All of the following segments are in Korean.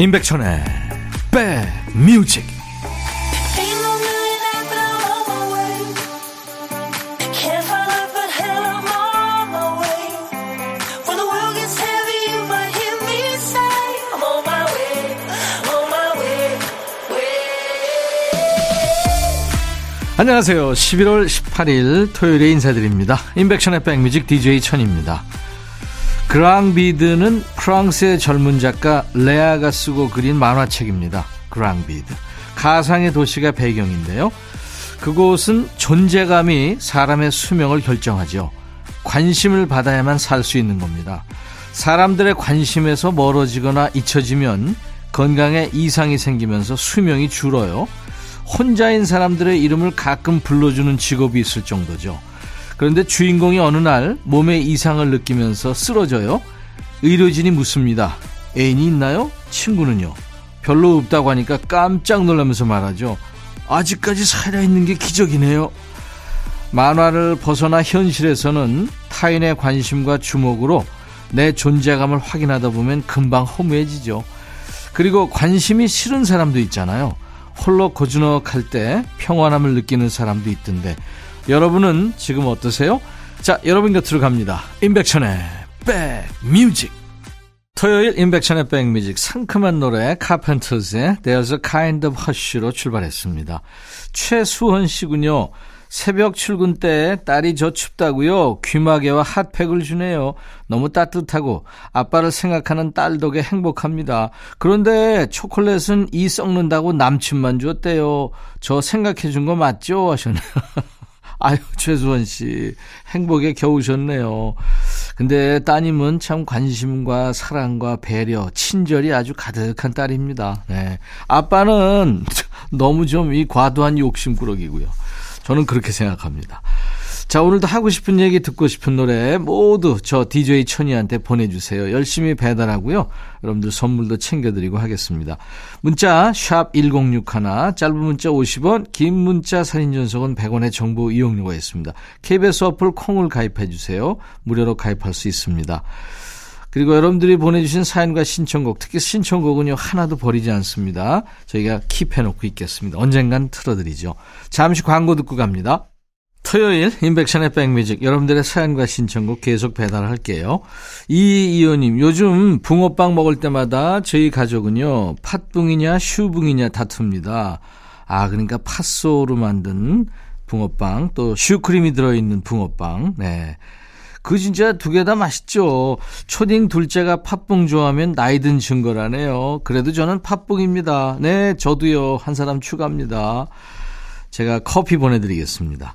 임백천의 백뮤직 안녕하세요. 11월 18일 토요일에 인사드립니다. 임백천의 백뮤직 DJ 천입니다. 그랑비드는 프랑스의 젊은 작가 레아가 쓰고 그린 만화책입니다. 그랑비드. 가상의 도시가 배경인데요. 그곳은 존재감이 사람의 수명을 결정하죠. 관심을 받아야만 살 수 있는 겁니다. 사람들의 관심에서 멀어지거나 잊혀지면 건강에 이상이 생기면서 수명이 줄어요. 혼자인 사람들의 이름을 가끔 불러주는 직업이 있을 정도죠. 그런데 주인공이 어느 날 몸에 이상을 느끼면서 쓰러져요. 의료진이 묻습니다. 애인이 있나요? 친구는요? 별로 없다고 하니까 깜짝 놀라면서 말하죠. 아직까지 살아있는 게 기적이네요. 만화를 벗어나 현실에서는 타인의 관심과 주목으로 내 존재감을 확인하다 보면 금방 허무해지죠. 그리고 관심이 싫은 사람도 있잖아요. 홀로 고즈넉할 때 평안함을 느끼는 사람도 있던데 여러분은 지금 어떠세요? 자, 여러분 곁으로 갑니다. 임백천의 백뮤직. 토요일 임백천의 백뮤직 상큼한 노래 카펜터즈의 There's a Kind of Hush로 출발했습니다. 최수헌 씨군요. 새벽 출근 때 딸이 저 춥다고요. 귀마개와 핫팩을 주네요. 너무 따뜻하고 아빠를 생각하는 딸 덕에 행복합니다. 그런데 초콜릿은 이 썩는다고 남친만 줬대요. 저 생각해 준 거 맞죠? 하셨네요. 아유, 최수원 씨. 행복에 겨우셨네요. 근데 따님은 참 관심과 사랑과 배려, 친절이 아주 가득한 딸입니다. 네. 아빠는 너무 좀 이 과도한 욕심꾸러기고요. 저는 그렇게 생각합니다. 자, 오늘도 하고 싶은 얘기 듣고 싶은 노래 모두 저 DJ 천이한테 보내주세요. 열심히 배달하고요. 여러분들 선물도 챙겨드리고 하겠습니다. 문자 1061, 짧은 문자 50원, 긴 문자 사진 전송은 100원의 정보 이용료가 있습니다. KBS 어플 콩을 가입해 주세요. 무료로 가입할 수 있습니다. 그리고 여러분들이 보내주신 사연과 신청곡, 특히 신청곡은요, 하나도 버리지 않습니다. 저희가 킵해놓고 있겠습니다. 언젠간 틀어드리죠. 잠시 광고 듣고 갑니다. 토요일 인백션의 백뮤직 여러분들의 사연과 신청곡 계속 배달할게요. 이이호님 요즘 붕어빵 먹을 때마다 저희 가족은요 팥붕이냐 슈붕이냐 다툽니다. 아 그러니까 팥소로 만든 붕어빵 또 슈크림이 들어있는 붕어빵 네. 그 진짜 두 개 다 맛있죠. 초딩 둘째가 팥붕 좋아하면 나이 든 증거라네요. 그래도 저는 팥붕입니다. 네, 저도요. 한 사람 추가합니다. 제가 커피 보내드리겠습니다.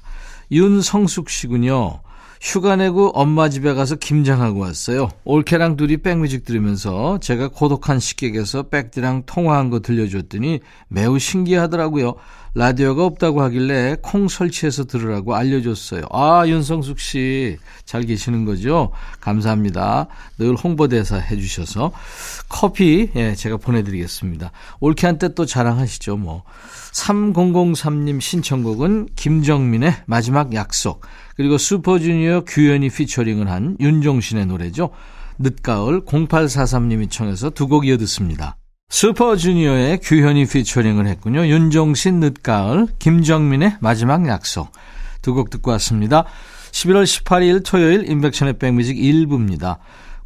윤성숙 씨군요. 휴가 내고 엄마 집에 가서 김장하고 왔어요. 올케랑 둘이 백뮤직 들으면서 제가 고독한 식객에서 백디랑 통화한 거 들려줬더니 매우 신기하더라고요. 라디오가 없다고 하길래 콩 설치해서 들으라고 알려줬어요. 아, 윤성숙 씨. 잘 계시는 거죠? 감사합니다. 늘 홍보대사 해주셔서. 커피, 예, 제가 보내드리겠습니다. 올케한테 또 자랑하시죠, 뭐. 3003님 신청곡은 김정민의 마지막 약속. 그리고 슈퍼주니어 규현이 피처링을 한 윤종신의 노래죠. 늦가을 0843님이 청해서 두 곡 이어 듣습니다. 슈퍼주니어의 규현이 피처링을 했군요. 윤종신 늦가을, 김정민의 마지막 약속. 두 곡 듣고 왔습니다. 11월 18일 토요일 인백션의 백뮤직 1부입니다.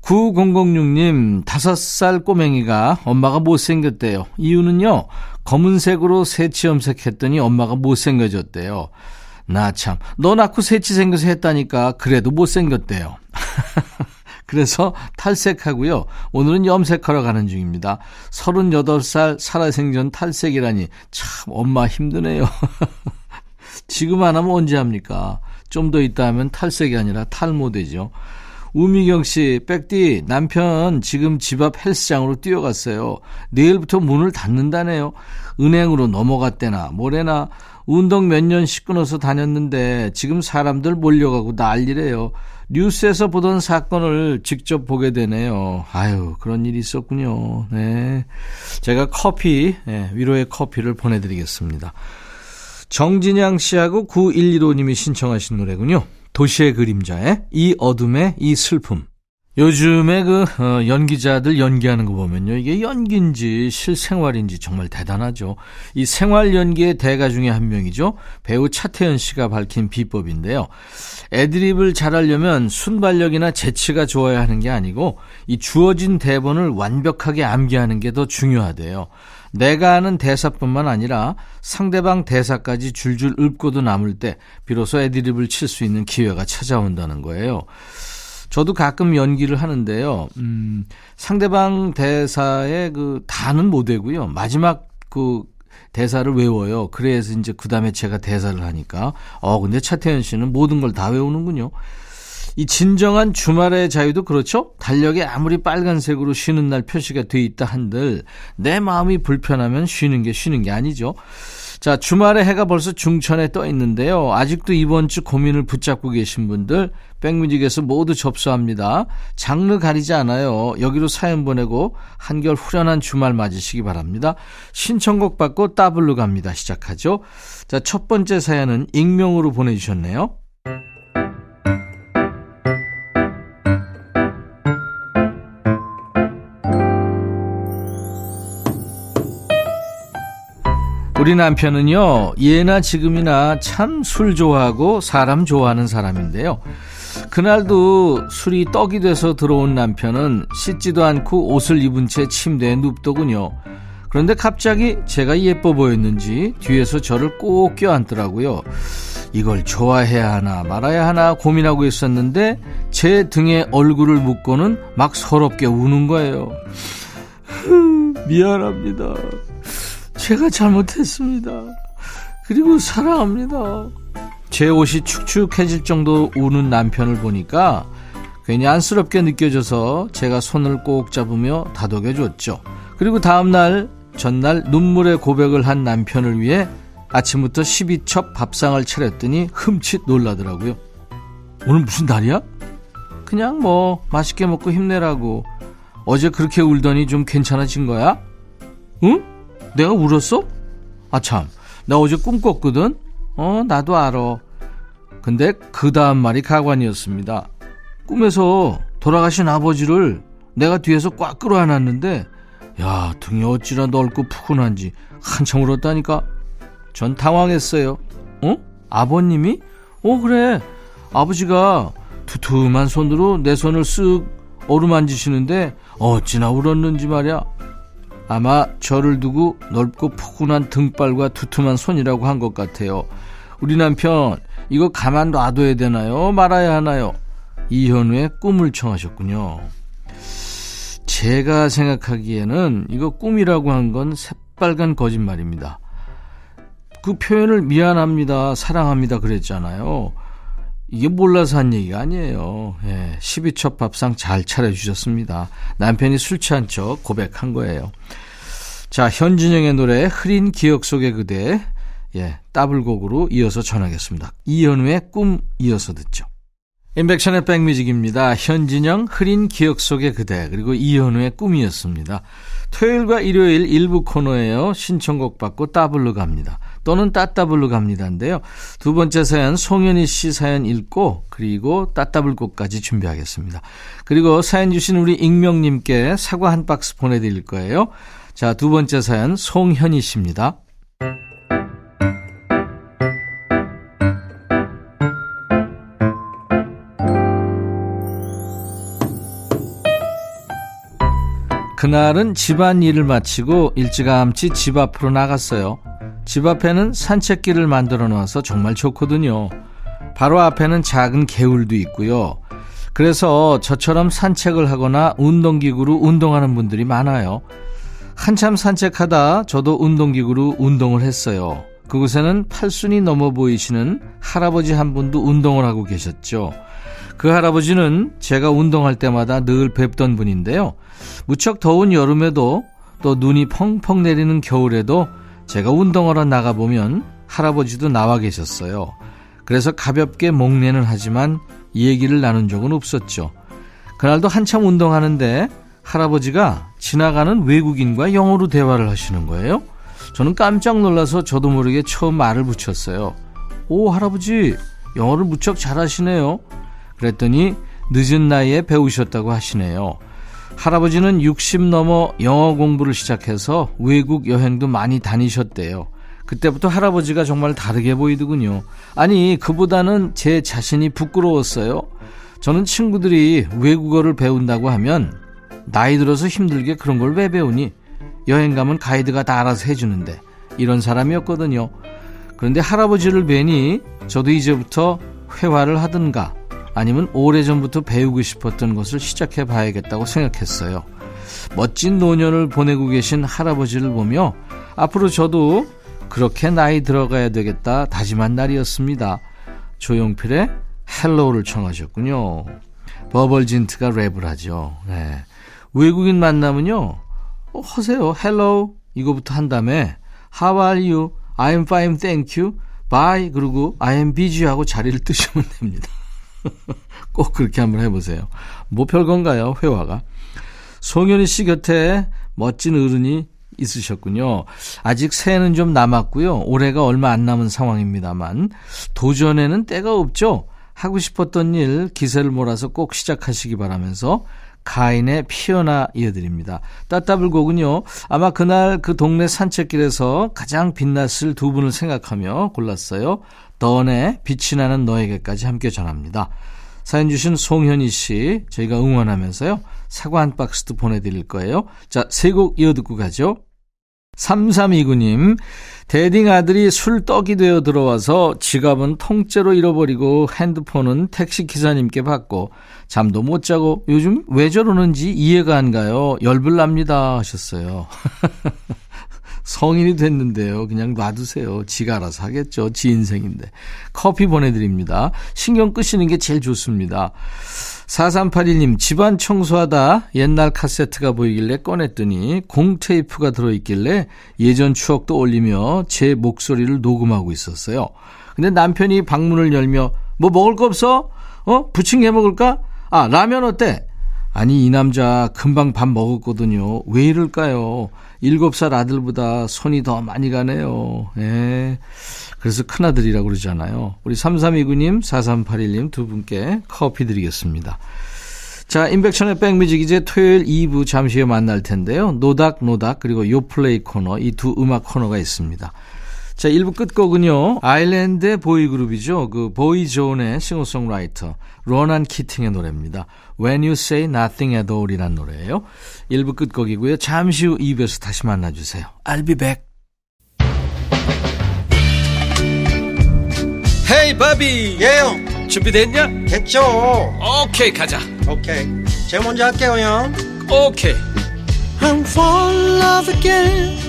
9006님, 5살 꼬맹이가 엄마가 못생겼대요. 이유는요, 검은색으로 새치 염색했더니 엄마가 못생겨졌대요. 나 참, 너 낳고 새치 생겨서 했다니까, 그래도 못생겼대요. 그래서 탈색하고요. 오늘은 염색하러 가는 중입니다. 38살 살아생전 탈색이라니 참 엄마 힘드네요. 지금 안 하면 언제 합니까? 좀 더 있다 하면 탈색이 아니라 탈모되죠. 우미경 씨, 백디, 남편 지금 집 앞 헬스장으로 뛰어갔어요. 내일부터 문을 닫는다네요. 은행으로 넘어갔대나, 뭐래나, 운동 몇 년씩 끊어서 다녔는데 지금 사람들 몰려가고 난리래요. 뉴스에서 보던 사건을 직접 보게 되네요. 아유, 그런 일이 있었군요. 네. 제가 커피, 네, 위로의 커피를 보내드리겠습니다. 정진양 씨하고 9115님이 신청하신 노래군요. 도시의 그림자의 이 어둠의 이 슬픔. 요즘에 그 어, 연기자들 연기하는 거 보면요. 이게 연기인지 실생활인지 정말 대단하죠. 이 생활 연기의 대가 중에 한 명이죠. 배우 차태현 씨가 밝힌 비법인데요. 애드립을 잘하려면 순발력이나 재치가 좋아야 하는 게 아니고 이 주어진 대본을 완벽하게 암기하는 게 더 중요하대요. 내가 하는 대사뿐만 아니라 상대방 대사까지 줄줄 읊고도 남을 때 비로소 애드립을 칠 수 있는 기회가 찾아온다는 거예요. 저도 가끔 연기를 하는데요. 음, 상대방 대사의 그 다는 못 외고요. 마지막 그 대사를 외워요. 그래서 이제 그 다음에 제가 대사를 하니까. 어, 근데 차태현 씨는 모든 걸 다 외우는군요. 이 진정한 주말의 자유도 그렇죠? 달력에 아무리 빨간색으로 쉬는 날 표시가 돼 있다 한들 내 마음이 불편하면 쉬는 게 쉬는 게 아니죠. 자, 주말에 해가 벌써 중천에 떠 있는데요. 아직도 이번 주 고민을 붙잡고 계신 분들 백뮤직에서 모두 접수합니다. 장르 가리지 않아요. 여기로 사연 보내고 한결 후련한 주말 맞으시기 바랍니다. 신청곡 받고 따블로 갑니다. 시작하죠. 자, 첫 번째 사연은 익명으로 보내주셨네요. 우리 남편은요, 예나 지금이나 참 술 좋아하고 사람 좋아하는 사람인데요. 그날도 술이 떡이 돼서 들어온 남편은 씻지도 않고 옷을 입은 채 침대에 눕더군요. 그런데 갑자기 제가 예뻐 보였는지 뒤에서 저를 꼭 껴안더라고요. 이걸 좋아해야 하나 말아야 하나 고민하고 있었는데 제 등에 얼굴을 묻고는 막 서럽게 우는 거예요. 미안합니다. 제가 잘못했습니다. 그리고 사랑합니다. 제 옷이 축축해질 정도 우는 남편을 보니까 괜히 안쓰럽게 느껴져서 제가 손을 꼭 잡으며 다독여줬죠. 그리고 다음날 전날 눈물의 고백을 한 남편을 위해 아침부터 12첩 밥상을 차렸더니 흠칫 놀라더라고요. 오늘 무슨 날이야? 그냥 뭐 맛있게 먹고 힘내라고. 어제 그렇게 울더니 좀 괜찮아진 거야? 응? 내가 울었어? 아, 참. 나 어제 꿈 꿨거든? 어, 나도 알아. 근데 그 다음 말이 가관이었습니다. 꿈에서 돌아가신 아버지를 내가 뒤에서 꽉 끌어안았는데, 야, 등이 어찌나 넓고 푸근한지 한참 울었다니까. 전 당황했어요. 어? 아버님이? 어, 그래. 아버지가 두툼한 손으로 내 손을 쓱 어루만지시는데 어찌나 울었는지 말이야. 아마 저를 두고 넓고 푸근한 등발과 두툼한 손이라고 한 것 같아요. 우리 남편 이거 가만 놔둬야 되나요? 말아야 하나요? 이현우의 꿈을 청하셨군요. 제가 생각하기에는 이거 꿈이라고 한 건 새빨간 거짓말입니다. 그 표현을 미안합니다, 사랑합니다 그랬잖아요. 이게 몰라서 한 얘기가 아니에요. 예, 12첩 밥상 잘 차려주셨습니다. 남편이 술 취한 척 고백한 거예요. 자, 현진영의 노래 흐린 기억 속의 그대 예, 더블곡으로 이어서 전하겠습니다. 이현우의 꿈 이어서 듣죠. 인백션의 백뮤직입니다. 현진영 흐린 기억 속의 그대 그리고 이현우의 꿈이었습니다. 토요일과 일요일 일부 코너에요. 신청곡 받고 따블로 갑니다. 또는 따따블로 갑니다인데요. 두 번째 사연 송현희 씨 사연 읽고 그리고 따따블 곡까지 준비하겠습니다. 그리고 사연 주신 우리 익명님께 사과 한 박스 보내드릴 거예요. 자, 두 번째 사연 송현희 씨입니다. 그날은 집안 일을 마치고 일찌감치 집 앞으로 나갔어요. 집 앞에는 산책길을 만들어 놔서 정말 좋거든요. 바로 앞에는 작은 개울도 있고요. 그래서 저처럼 산책을 하거나 운동기구로 운동하는 분들이 많아요. 한참 산책하다 저도 운동기구로 운동을 했어요. 그곳에는 팔순이 넘어 보이시는 할아버지 한 분도 운동을 하고 계셨죠. 그 할아버지는 제가 운동할 때마다 늘 뵙던 분인데요. 무척 더운 여름에도 또 눈이 펑펑 내리는 겨울에도 제가 운동하러 나가보면 할아버지도 나와 계셨어요. 그래서 가볍게 목례는 하지만 얘기를 나눈 적은 없었죠. 그날도 한참 운동하는데 할아버지가 지나가는 외국인과 영어로 대화를 하시는 거예요. 저는 깜짝 놀라서 저도 모르게 처음 말을 붙였어요. 오, 할아버지, 영어를 무척 잘하시네요. 그랬더니 늦은 나이에 배우셨다고 하시네요. 할아버지는 60 넘어 영어 공부를 시작해서 외국 여행도 많이 다니셨대요. 그때부터 할아버지가 정말 다르게 보이더군요. 아니, 그보다는 제 자신이 부끄러웠어요. 저는 친구들이 외국어를 배운다고 하면 나이 들어서 힘들게 그런 걸 왜 배우니? 여행 가면 가이드가 다 알아서 해주는데 이런 사람이었거든요. 그런데 할아버지를 뵈니 저도 이제부터 회화를 하든가 아니면 오래전부터 배우고 싶었던 것을 시작해 봐야겠다고 생각했어요. 멋진 노년을 보내고 계신 할아버지를 보며 앞으로 저도 그렇게 나이 들어가야 되겠다 다짐한 날이었습니다. 조용필의 Hello를 청하셨군요. 버벌진트가 랩을 하죠. 네. 외국인 만나면요. 어, 하세요. Hello 이거부터 한 다음에 How are you? I'm fine, thank you. Bye. 그리고 I am busy 하고 자리를 뜨시면 됩니다. 꼭 그렇게 한번 해보세요. 뭐 별건가요? 회화가. 송현희 씨 곁에 멋진 어른이 있으셨군요. 아직 새해는 좀 남았고요. 올해가 얼마 안 남은 상황입니다만 도전에는 때가 없죠. 하고 싶었던 일 기세를 몰아서 꼭 시작하시기 바라면서 가인의 피어나 이어드립니다. 따따블곡은요. 아마 그날 그 동네 산책길에서 가장 빛났을 두 분을 생각하며 골랐어요. 던의 빛이 나는 너에게까지 함께 전합니다. 사연 주신 송현희 씨 저희가 응원하면서요. 사과 한 박스도 보내드릴 거예요. 자, 세 곡 이어 듣고 가죠. 3329님, 대딩 아들이 술 떡이 되어 들어와서 지갑은 통째로 잃어버리고 핸드폰은 택시 기사님께 받고 잠도 못 자고 요즘 왜 저러는지 이해가 안 가요. 열불 납니다. 하셨어요. 성인이 됐는데요. 그냥 놔두세요. 지가 알아서 하겠죠. 지 인생인데. 커피 보내드립니다. 신경 끄시는 게 제일 좋습니다. 4381님, 집안 청소하다 옛날 카세트가 보이길래 꺼냈더니 공테이프가 들어있길래 예전 추억도 올리며 제 목소리를 녹음하고 있었어요. 근데 남편이 방문을 열며 뭐 먹을 거 없어? 어? 부침개 먹을까? 아, 라면 어때? 아니, 이 남자 금방 밥 먹었거든요. 왜 이럴까요? 일곱 살 아들보다 손이 더 많이 가네요. 예. 그래서 큰아들이라고 그러잖아요. 우리 3329님, 4381님 두 분께 커피 드리겠습니다. 자, 인백션의 백뮤직 이제 토요일 2부 잠시 후에 만날 텐데요. 노닥, 노닥, 그리고 요플레이 코너, 이 두 음악 코너가 있습니다. 자, 1부 끝곡은요. 아일랜드 보이그룹이죠. 그 보이존의 싱어송라이터 로난 키팅의 노래입니다. When You Say Nothing at All 이란 노래예요. 1부 끝곡이고요. 잠시 후 2부에서 다시 만나주세요. I'll be back. Hey 바비 예영 준비됐냐? 됐죠 오케이 가자 오케이 제가 먼저 할게요 형 오케이 I'm fall in love again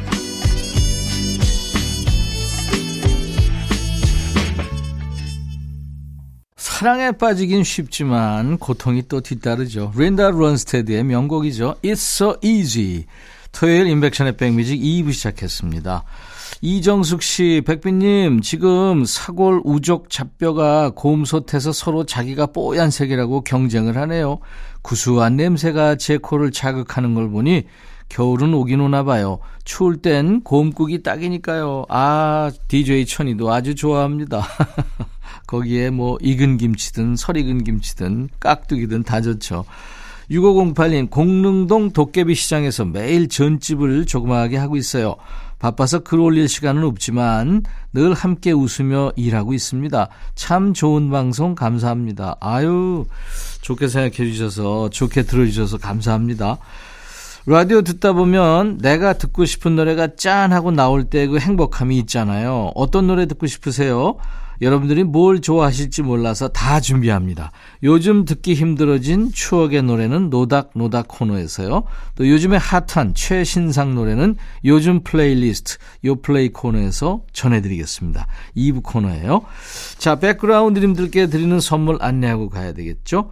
사랑에 빠지긴 쉽지만 고통이 또 뒤따르죠. 린다 론스테드의 명곡이죠. It's so easy. 토요일 인백션의 백뮤직 2부 시작했습니다. 이정숙 씨, 백빈님, 지금 사골 우족 잡뼈가 곰솥에서 서로 자기가 뽀얀 색이라고 경쟁을 하네요. 구수한 냄새가 제 코를 자극하는 걸 보니 겨울은 오긴 오나 봐요. 추울 땐 곰국이 딱이니까요. 아, DJ 천이도 아주 좋아합니다. 거기에 뭐 익은 김치든 설익은 김치든 깍두기든 다 좋죠. 6508님, 공릉동 도깨비 시장에서 매일 전집을 조그마하게 하고 있어요. 바빠서 글 올릴 시간은 없지만 늘 함께 웃으며 일하고 있습니다. 참 좋은 방송 감사합니다. 아유, 좋게 생각해 주셔서, 좋게 들어주셔서 감사합니다. 라디오 듣다 보면 내가 듣고 싶은 노래가 짠 하고 나올 때 그 행복함이 있잖아요. 어떤 노래 듣고 싶으세요? 여러분들이 뭘 좋아하실지 몰라서 다 준비합니다. 요즘 듣기 힘들어진 추억의 노래는 노닥노닥 코너에서요. 또 요즘에 핫한 최신상 노래는 요즘 플레이리스트 요 플레이 코너에서 전해드리겠습니다. 2부 코너예요. 자, 백그라운드님들께 드리는 선물 안내하고 가야 되겠죠.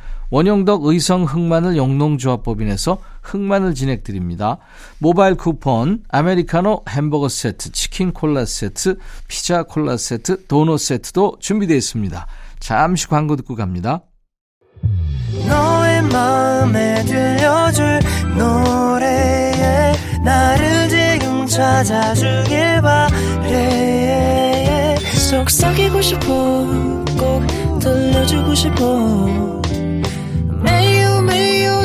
원영덕 의성 흑마늘 영농조합법인에서 흑마늘 진행드립니다. 모바일 쿠폰, 아메리카노 햄버거 세트, 치킨 콜라 세트, 피자 콜라 세트, 도넛 세트도 준비되어 있습니다. 잠시 광고 듣고 갑니다. 너의 마음에 들려줄 노래에 나를 지금 찾아주길 바래 속삭이고 싶어 꼭 들려주고 싶어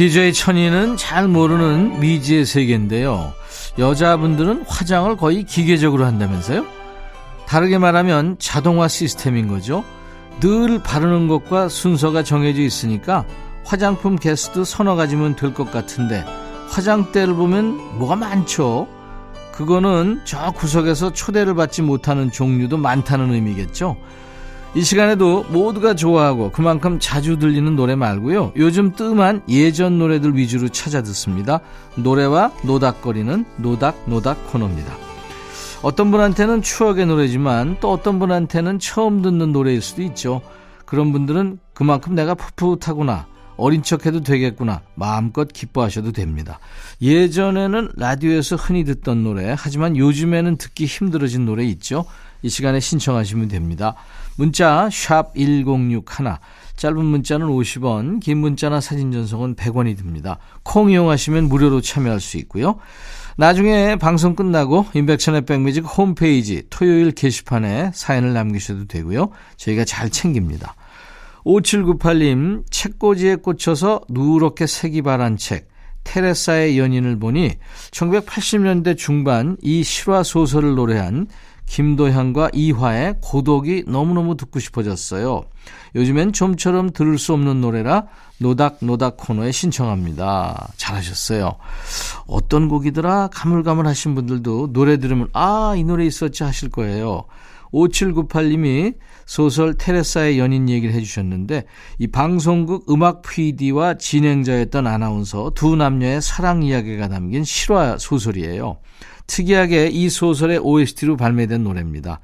DJ 천이는 잘 모르는 미지의 세계인데요. 여자분들은 화장을 거의 기계적으로 한다면서요? 다르게 말하면 자동화 시스템인 거죠. 늘 바르는 것과 순서가 정해져 있으니까 화장품 개수도 서너 가지면 될 것 같은데 화장대를 보면 뭐가 많죠? 그거는 저 구석에서 초대를 받지 못하는 종류도 많다는 의미겠죠? 이 시간에도 모두가 좋아하고 그만큼 자주 들리는 노래 말고요. 요즘 뜸한 예전 노래들 위주로 찾아 듣습니다. 노래와 노닥거리는 노닥노닥 코너입니다. 어떤 분한테는 추억의 노래지만 또 어떤 분한테는 처음 듣는 노래일 수도 있죠. 그런 분들은 그만큼 내가 풋풋하구나. 어린 척 해도 되겠구나. 마음껏 기뻐하셔도 됩니다. 예전에는 라디오에서 흔히 듣던 노래, 하지만 요즘에는 듣기 힘들어진 노래 있죠. 이 시간에 신청하시면 됩니다. 문자 1061, 짧은 문자는 50원, 긴 문자나 사진 전송은 100원이 듭니다. 콩 이용하시면 무료로 참여할 수 있고요. 나중에 방송 끝나고 인백천의 백뮤직 홈페이지 토요일 게시판에 사연을 남기셔도 되고요. 저희가 잘 챙깁니다. 5798님, 책꽂이에 꽂혀서 누렇게 색이 바란 책, 테레사의 연인을 보니 1980년대 중반 이 실화 소설을 노래한 김도향과 이화의 고독이 너무너무 듣고 싶어졌어요. 요즘엔 좀처럼 들을 수 없는 노래라 노닥노닥 코너에 신청합니다. 잘하셨어요. 어떤 곡이더라 가물가물하신 분들도 노래 들으면 아, 이 노래 있었지 하실 거예요. 5798님이 소설 테레사의 연인 얘기를 해주셨는데 이 방송국 음악 PD와 진행자였던 아나운서 두 남녀의 사랑 이야기가 담긴 실화 소설이에요. 특이하게 이 소설의 OST로 발매된 노래입니다.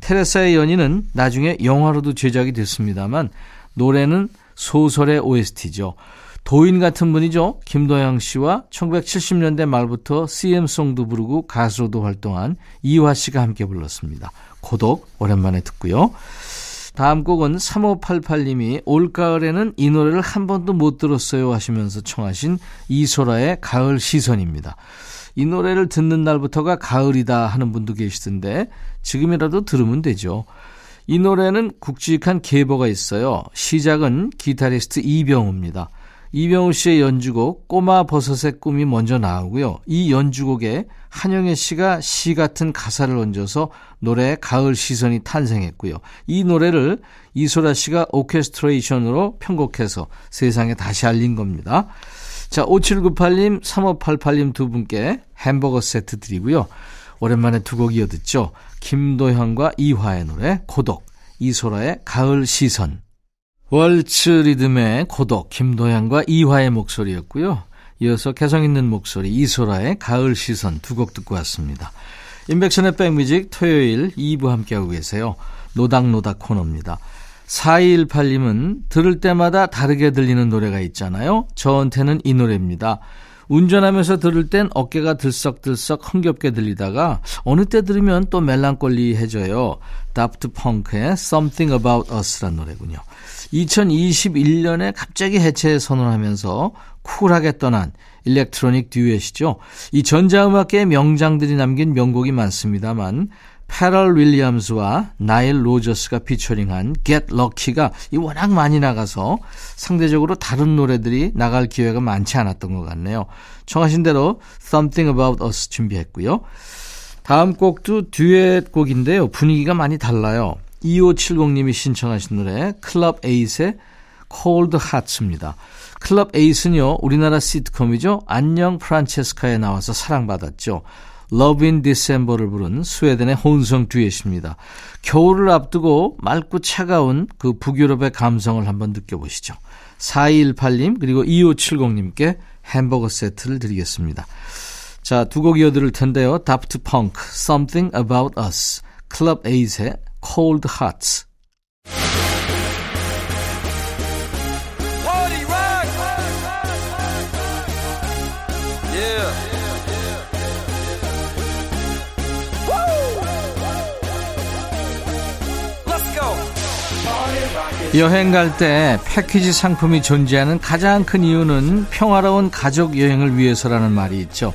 테레사의 연인은 나중에 영화로도 제작이 됐습니다만 노래는 소설의 OST죠. 도인 같은 분이죠. 김도영 씨와 1970년대 말부터 CM송도 부르고 가수로도 활동한 이화 씨가 함께 불렀습니다. 고독 오랜만에 듣고요. 다음 곡은 3588님이 올가을에는 이 노래를 한 번도 못 들었어요 하시면서 청하신 이소라의 가을 시선입니다. 이 노래를 듣는 날부터가 가을이다 하는 분도 계시던데 지금이라도 들으면 되죠. 이 노래는 굵직한 계보가 있어요. 시작은 기타리스트 이병우입니다. 이병우 씨의 연주곡 꼬마 버섯의 꿈이 먼저 나오고요. 이 연주곡에 한영애 씨가 시 같은 가사를 얹어서 노래 가을 시선이 탄생했고요. 이 노래를 이소라 씨가 오케스트레이션으로 편곡해서 세상에 다시 알린 겁니다. 자, 5798님, 3588님 두 분께 햄버거 세트 드리고요. 오랜만에 두 곡 이어 듣죠. 김도현과 이화의 노래 고독, 이소라의 가을 시선. 월츠 리듬의 고독, 김도현과 이화의 목소리였고요. 이어서 개성 있는 목소리 이소라의 가을 시선 두 곡 듣고 왔습니다. 인백션의 백뮤직 토요일 2부 함께하고 계세요. 노닥노닥 코너입니다. 4218님은 들을 때마다 다르게 들리는 노래가 있잖아요. 저한테는 이 노래입니다. 운전하면서 들을 땐 어깨가 들썩들썩 흥겹게 들리다가 어느 때 들으면 또 멜랑꼴리해져요. 다프트 펑크의 Something About Us란 노래군요. 2021년에 갑자기 해체 선언하면서 쿨하게 떠난 일렉트로닉 듀엣이죠. 이 전자음악계의 명장들이 남긴 명곡이 많습니다만 패럴 윌리엄스와 나일 로저스가 피처링한 Get Lucky가 이 워낙 많이 나가서 상대적으로 다른 노래들이 나갈 기회가 많지 않았던 것 같네요. 청하신 대로 Something About Us 준비했고요. 다음 곡도 듀엣 곡인데요. 분위기가 많이 달라요. 2570님이 신청하신 노래 클럽 에잇의 Cold Hearts입니다. 클럽 에잇은요. 우리나라 시트콤이죠. 안녕 프란체스카에 나와서 사랑받았죠. Love in December를 부른 스웨덴의 혼성 듀엣입니다. 겨울을 앞두고 맑고 차가운 그 북유럽의 감성을 한번 느껴보시죠. 4218님 그리고 2570님께 햄버거 세트를 드리겠습니다. 자, 두 곡 이어들을 텐데요. 다프트 펑크, Something About Us, 클럽 에잇의 Cold Hearts. 여행 갈 때 패키지 상품이 존재하는 가장 큰 이유는 평화로운 가족 여행을 위해서라는 말이 있죠.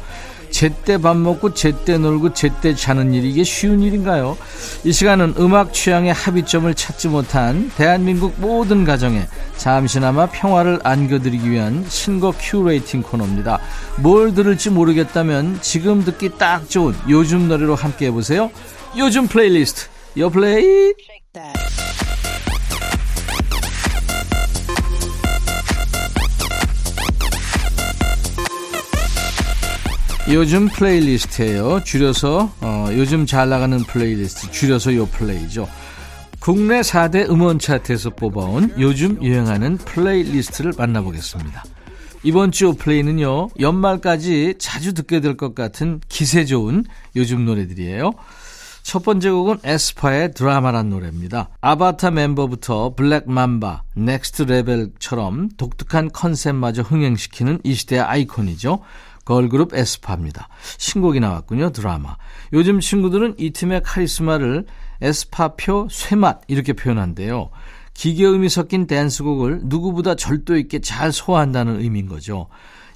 제때 밥 먹고 제때 놀고 제때 자는 일이 이게 쉬운 일인가요? 이 시간은 음악 취향의 합의점을 찾지 못한 대한민국 모든 가정에 잠시나마 평화를 안겨드리기 위한 신곡 큐레이팅 코너입니다. 뭘 들을지 모르겠다면 지금 듣기 딱 좋은 요즘 노래로 함께 해보세요. 요즘 플레이리스트 요 플레이 요즘 플레이리스트예요. 줄여서 어, 요즘 잘 나가는 플레이리스트 줄여서 요 플레이죠. 국내 4대 음원 차트에서 뽑아온 요즘 유행하는 플레이리스트를 만나보겠습니다. 이번 주 플레이는요. 연말까지 자주 듣게 될 것 같은 기세 좋은 요즘 노래들이에요. 첫 번째 곡은 에스파의 드라마란 노래입니다. 아바타 멤버부터 Black Mamba, Next Level처럼 독특한 컨셉마저 흥행시키는 이 시대의 아이콘이죠. 걸그룹 에스파입니다. 신곡이 나왔군요. 드라마. 요즘 친구들은 이 팀의 카리스마를 에스파표 쇠맛 이렇게 표현한대요. 기계음이 섞인 댄스곡을 누구보다 절도 있게 잘 소화한다는 의미인 거죠.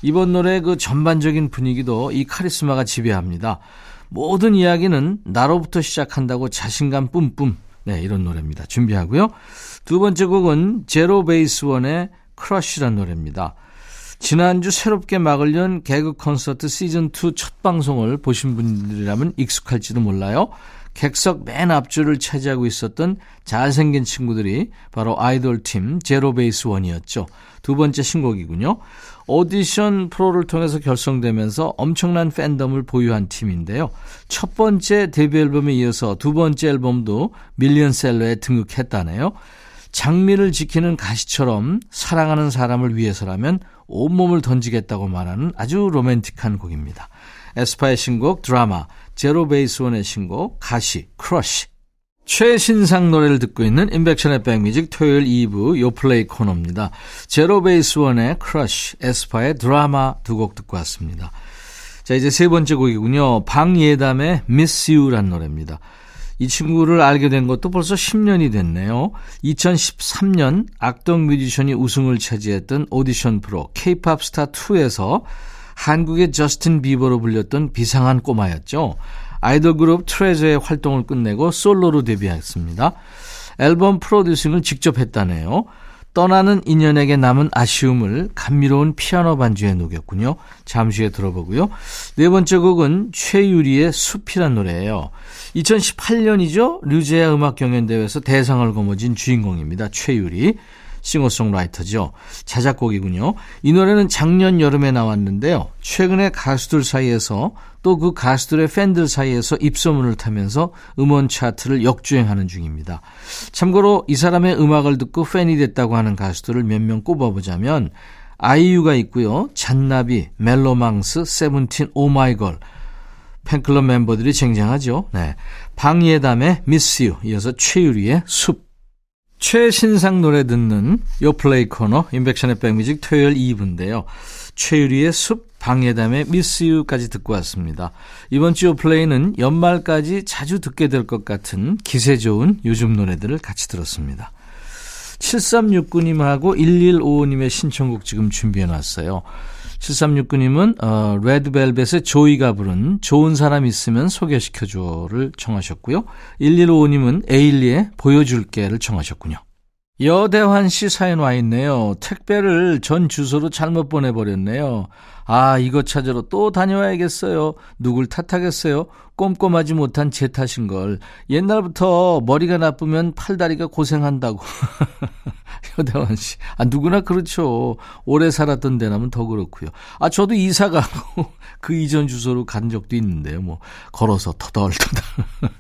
이번 노래 그 전반적인 분위기도 이 카리스마가 지배합니다. 모든 이야기는 나로부터 시작한다고 자신감 뿜뿜. 네, 이런 노래입니다. 준비하고요. 두 번째 곡은 제로 베이스 원의 CRUSH란 노래입니다. 지난주 새롭게 막을 연 개그 콘서트 시즌2 첫 방송을 보신 분들이라면 익숙할지도 몰라요. 객석 맨 앞줄을 차지하고 있었던 잘생긴 친구들이 바로 아이돌 팀 제로베이스 원이었죠. 두 번째 신곡이군요. 오디션 프로를 통해서 결성되면서 엄청난 팬덤을 보유한 팀인데요. 첫 번째 데뷔 앨범에 이어서 두 번째 앨범도 밀리언셀러에 등극했다네요. 장미를 지키는 가시처럼 사랑하는 사람을 위해서라면 온몸을 던지겠다고 말하는 아주 로맨틱한 곡입니다. 에스파의 신곡 드라마, 제로베이스원의 신곡 가시, CRUSH. 최신상 노래를 듣고 있는 임백천의 백뮤직 토요일 2부 요플레이 코너입니다. 제로베이스원의 CRUSH, 에스파의 드라마 두 곡 듣고 왔습니다. 자, 이제 세 번째 곡이군요. 방예담의 Miss You란 노래입니다. 이 친구를 알게 된 것도 벌써 10년이 됐네요. 2013년 악동 뮤지션이 우승을 차지했던 오디션 프로 K-팝 스타 2에서 한국의 저스틴 비버로 불렸던 비상한 꼬마였죠. 아이돌 그룹 트레저의 활동을 끝내고 솔로로 데뷔했습니다. 앨범 프로듀싱을 직접 했다네요. 떠나는 인연에게 남은 아쉬움을 감미로운 피아노 반주에 녹였군요. 잠시 후에 들어보고요. 네 번째 곡은 최유리의 숲이란 노래예요. 2018년이죠. 류제아 음악 경연대회에서 대상을 거머쥔 주인공입니다. 최유리. 싱어송라이터죠. 자작곡이군요. 이 노래는 작년 여름에 나왔는데요. 최근에 가수들 사이에서 또 그 가수들의 팬들 사이에서 입소문을 타면서 음원 차트를 역주행하는 중입니다. 참고로 이 사람의 음악을 듣고 팬이 됐다고 하는 가수들을 몇 명 꼽아보자면 아이유가 있고요. 잔나비, 멜로망스, 세븐틴, 오마이걸. 팬클럽 멤버들이 쟁쟁하죠. 네. 방예담의 Miss You 이어서 최유리의 숲. 최신상 노래 듣는 요 플레이 코너 임백천의 백뮤직 토요일 2부인데요. 최유리의 숲, 방예담의 Miss You까지 듣고 왔습니다. 이번 주 요 플레이는 연말까지 자주 듣게 될 것 같은 기세 좋은 요즘 노래들을 같이 들었습니다. 7369님하고 1155님의 신청곡 지금 준비해 놨어요. 7369님은 어, 레드벨벳의 조이가 부른 좋은 사람 있으면 소개시켜줘를 청하셨고요. 1155님은 에일리의 보여줄게를 청하셨군요. 여대환 씨 사연 와 있네요. 택배를 전 주소로 잘못 보내버렸네요. 아, 이거 찾으러 또 다녀와야겠어요. 누굴 탓하겠어요? 꼼꼼하지 못한 제 탓인 걸. 옛날부터 머리가 나쁘면 팔다리가 고생한다고. 여대환 씨. 아, 누구나 그렇죠. 오래 살았던 데라면 더 그렇고요. 아, 저도 이사 가고 그 이전 주소로 간 적도 있는데요. 뭐, 걸어서 터덜터덜.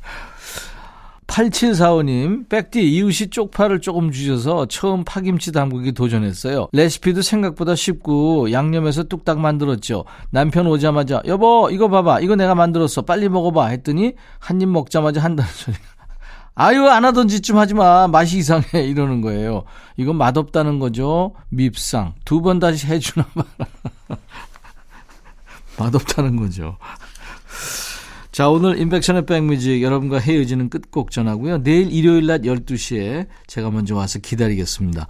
8745님, 백디 이웃이 쪽파를 조금 주셔서 처음 파김치 담그기 도전했어요. 레시피도 생각보다 쉽고 양념해서 뚝딱 만들었죠. 남편 오자마자 여보 이거 봐봐 이거 내가 만들었어 빨리 먹어봐 했더니 한 입 먹자마자 한다는 소리가 아유 안 하던 짓좀 하지 마 맛이 이상해 이러는 거예요. 이건 맛없다는 거죠. 밉상 두 번 다시 해주나 봐. 맛없다는 거죠. 자, 오늘 인백션의 백뮤직 여러분과 헤어지는 끝곡 전하고요. 내일 일요일 낮 12시에 제가 먼저 와서 기다리겠습니다.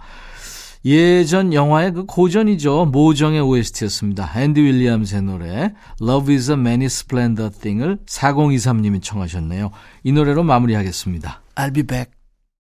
예전 영화의 그 고전이죠. 모정의 OST였습니다. 앤디 윌리엄스의 노래 Love is a many splendid thing을 4023님이 청하셨네요. 이 노래로 마무리하겠습니다. I'll be back.